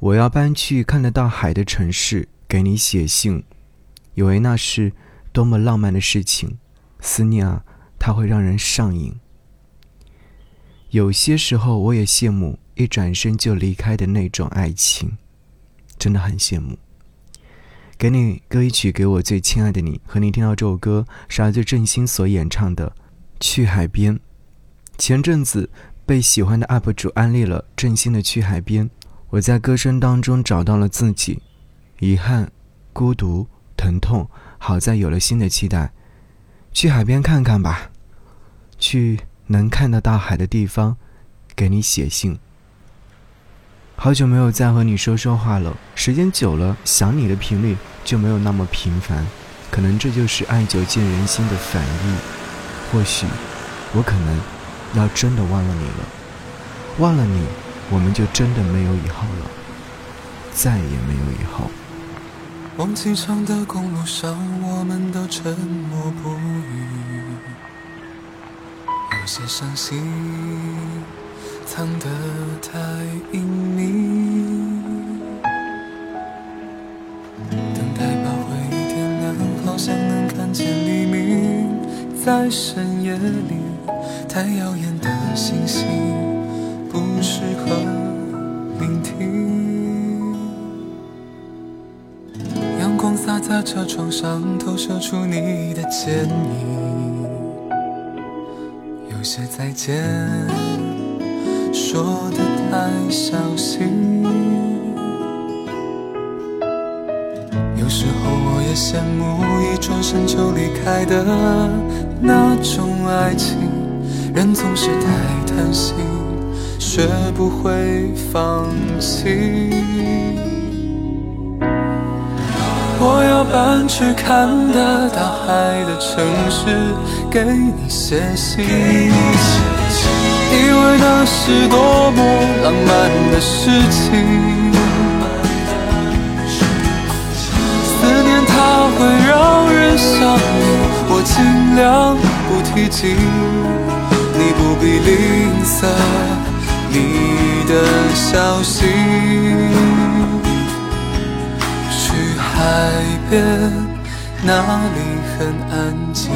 我要搬去看得到海的城市，给你写信，以为那是多么浪漫的事情。思念啊，它会让人上瘾。有些时候，我也羡慕一转身就离开的那种爱情，真的很羡慕。给你歌一曲，给我最亲爱的你，和你听到这首歌是来自郑兴所演唱的《去海边》。前阵子被喜欢的 UP 主安利了郑兴的《去海边》。我在歌声当中找到了自己，遗憾、孤独、疼痛，好在有了新的期待。去海边看看吧，去能看得到海的地方，给你写信。好久没有再和你说说话了，时间久了，想你的频率就没有那么频繁。可能这就是爱久见人心的反应。或许，我可能要真的忘了你了，忘了你。我们就真的没有以后了，再也没有以后。往机场的公路上，我们都沉默不语，有些伤心藏得太隐秘。等待把回忆点亮，好像能看见黎明，在深夜里，太耀眼的星星。洒在车窗上，投射出你的剪影。有些再见说的太小心。有时候我也羡慕一转身就离开的那种爱情，人总是太贪心。学不会放弃。我要搬去看得到海的城市，给你写信，以为那是多么浪漫的事情。思念它会让人想你，我尽量不提及，你不必吝啬。你的消息，海边，那里很安静。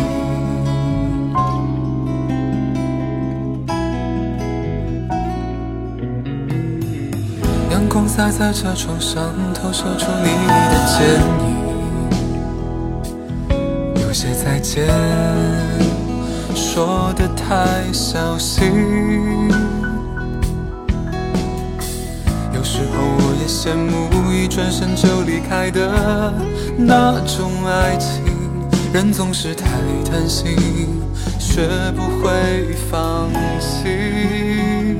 阳光洒在车窗上，投射出你的剪影。有些再见，说的太小心。有时候也羡慕一转身就离开的那种爱情，人总是太贪心，学不会放弃。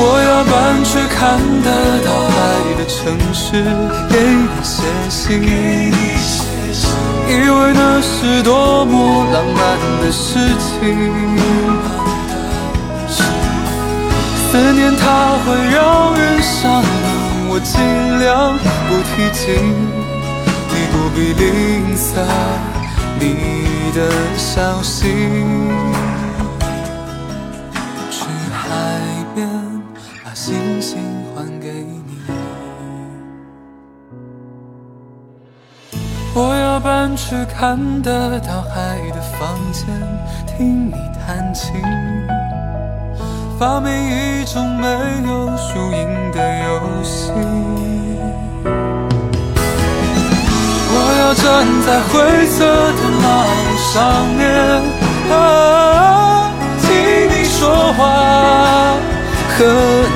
我要搬去看得到海的城市，给你写信，以为那是多么浪漫的事情。思念它会让人上瘾，我尽量不提及，你不必吝啬你的消息。去海边把星星还给你，我要搬去看得到海的房间，听你弹琴。发明一种没有输赢的游戏。我要站在灰色的马路上面，听你说话，和。